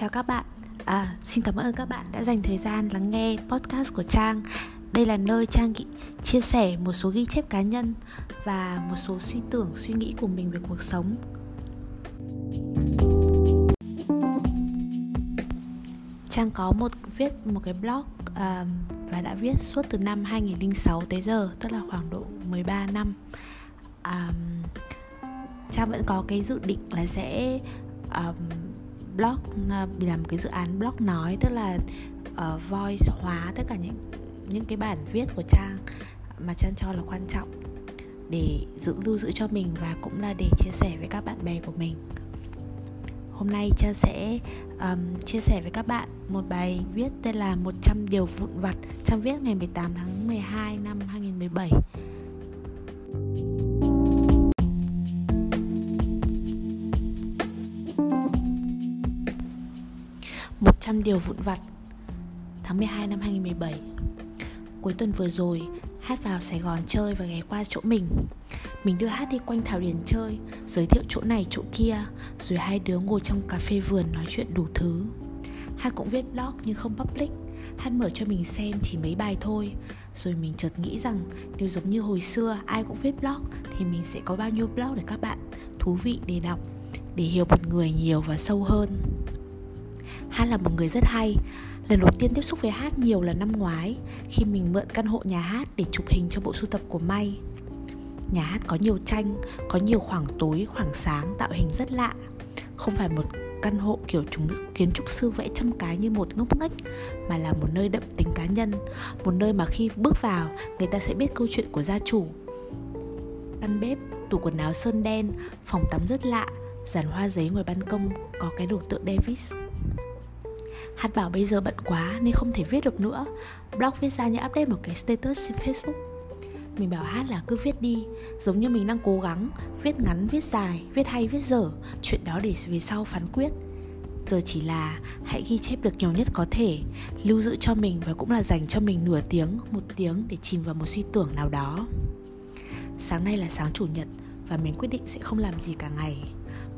Chào các bạn, à, xin cảm ơn các bạn đã dành thời gian lắng nghe podcast của Trang. Đây là nơi Trang chia sẻ một số ghi chép cá nhân và một số suy tưởng, suy nghĩ của mình về cuộc sống. Trang có một viết một cái blog à, và đã viết suốt từ năm 2006 tới giờ, tức là khoảng độ 13 năm. À, Trang vẫn có cái dự định là sẽ um, blog à, làm cái dự án blog nói tức là uh, voice hóa tất cả những những cái bản viết của trang mà trang cho là quan trọng để giữ lưu giữ cho mình và cũng là để chia sẻ với các bạn bè của mình. Hôm nay trang sẽ um, chia sẻ với các bạn một bài viết tên là 100 điều vụn vặt. Trang viết ngày 18 tháng 12 năm 2017 100 điều vụn vặt. Tháng 12 năm 2017 Cuối tuần vừa rồi, Hát vào Sài Gòn chơi và ghé qua chỗ mình. Mình đưa Hát đi quanh Thảo Điền chơi, Giới thiệu chỗ này, chỗ kia, Rồi hai đứa ngồi trong cà phê vườn nói chuyện đủ thứ. Hát cũng viết blog nhưng không public. Hát mở cho mình xem chỉ mấy bài thôi. Rồi mình chợt nghĩ rằng Nếu giống như hồi xưa ai cũng viết blog Thì mình sẽ có bao nhiêu blog để các bạn Thú vị để đọc, Để hiểu một người nhiều và sâu hơn. Hát là một người rất hay. Lần đầu tiên tiếp xúc với Hát nhiều là năm ngoái Khi mình mượn căn hộ nhà Hát để chụp hình cho bộ sưu tập của May. Nhà Hát có nhiều tranh, có nhiều khoảng tối, khoảng sáng tạo hình rất lạ. Không phải một căn hộ kiểu chúng kiến trúc sư vẽ trăm cái như một ngốc nghếch Mà là một nơi đậm tính cá nhân Một nơi mà khi bước vào người ta sẽ biết câu chuyện của gia chủ. Căn bếp, tủ quần áo sơn đen, phòng tắm rất lạ dàn hoa giấy ngoài ban công có cái đồ tượng Davis. Hát bảo bây giờ bận quá nên không thể viết được nữa. Blog viết ra như update một cái status trên Facebook. Mình bảo Hát là cứ viết đi Giống như mình đang cố gắng Viết ngắn, viết dài, viết hay, viết dở Chuyện đó để về sau phán quyết. Giờ chỉ là hãy ghi chép được nhiều nhất có thể Lưu giữ cho mình và cũng là dành cho mình nửa tiếng, một tiếng Để chìm vào một suy tưởng nào đó. Sáng nay là sáng chủ nhật Và mình quyết định sẽ không làm gì cả ngày.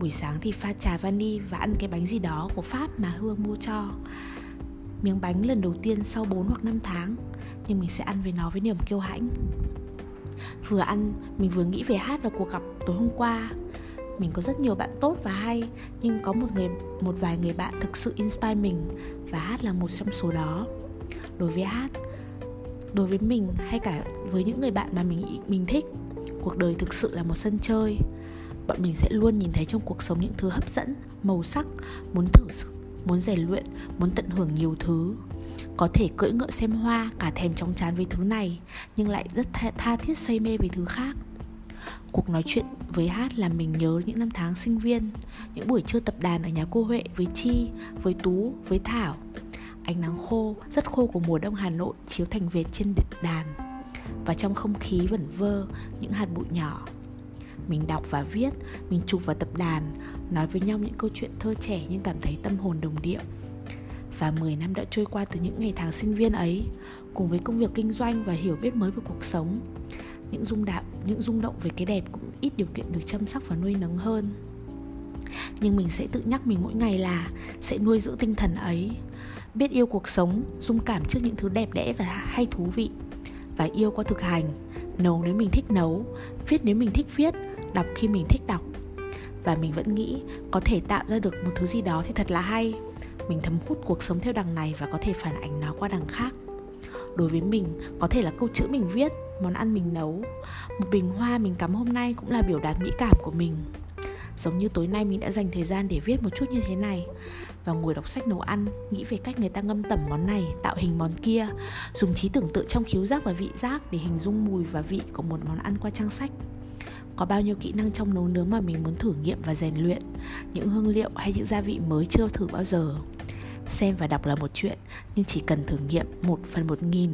Buổi sáng thì pha trà vani và ăn cái bánh gì đó của Pháp mà Hương mua cho. Miếng bánh lần đầu tiên sau 4 hoặc 5 tháng Nhưng mình sẽ ăn với nó với niềm kiêu hãnh. Vừa ăn, mình vừa nghĩ về hát và cuộc gặp tối hôm qua. Mình có rất nhiều bạn tốt và hay nhưng có một người một vài người bạn thực sự inspire mình và hát là một trong số đó. Đối với hát đối với mình hay cả với những người bạn mà mình mình thích cuộc đời thực sự là một sân chơi bọn mình sẽ luôn nhìn thấy trong cuộc sống những thứ hấp dẫn màu sắc muốn thử sức muốn rèn luyện muốn tận hưởng nhiều thứ. Có thể cưỡi ngựa xem hoa cả thèm chóng chán với thứ này nhưng lại rất tha, tha thiết say mê với thứ khác. Cuộc nói chuyện với hát làm mình nhớ những năm tháng sinh viên những buổi trưa tập đàn ở nhà cô huệ với chi với tú với thảo. Ánh nắng khô rất khô của mùa đông hà nội chiếu thành vệt trên đàn. Và trong không khí vẩn vơ những hạt bụi nhỏ mình đọc và viết, mình chụp vào tập đàn nói với nhau những câu chuyện thơ trẻ nhưng cảm thấy tâm hồn đồng điệu. Và 10 năm đã trôi qua từ những ngày tháng sinh viên ấy, cùng với công việc kinh doanh và hiểu biết mới về cuộc sống, những rung đạm, những rung động về cái đẹp cũng ít điều kiện được chăm sóc và nuôi nấng hơn. Nhưng mình sẽ tự nhắc mình mỗi ngày là sẽ nuôi giữ tinh thần ấy, biết yêu cuộc sống, dung cảm trước những thứ đẹp đẽ và hay thú vị, và yêu qua thực hành nấu nếu mình thích nấu, viết nếu mình thích viết, đọc khi mình thích đọc. Và mình vẫn nghĩ có thể tạo ra được một thứ gì đó thì thật là hay. Mình thấm hút cuộc sống theo đằng này và có thể phản ánh nó qua đằng khác. Đối với mình, có thể là câu chữ mình viết, món ăn mình nấu, một bình hoa mình cắm hôm nay cũng là biểu đạt mỹ cảm của mình giống như tối nay mình đã dành thời gian để viết một chút như thế này. Và ngồi đọc sách nấu ăn, nghĩ về cách người ta ngâm tẩm món này, tạo hình món kia. Dùng trí tưởng tượng trong khiếu giác và vị giác để hình dung mùi và vị của một món ăn qua trang sách. Có bao nhiêu kỹ năng trong nấu nướng mà mình muốn thử nghiệm và rèn luyện? Những hương liệu hay những gia vị mới chưa thử bao giờ? Xem và đọc là một chuyện, nhưng chỉ cần thử nghiệm một phần một nghìn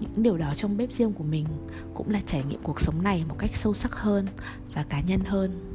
những điều đó trong bếp riêng của mình cũng là trải nghiệm cuộc sống này một cách sâu sắc hơn và cá nhân hơn.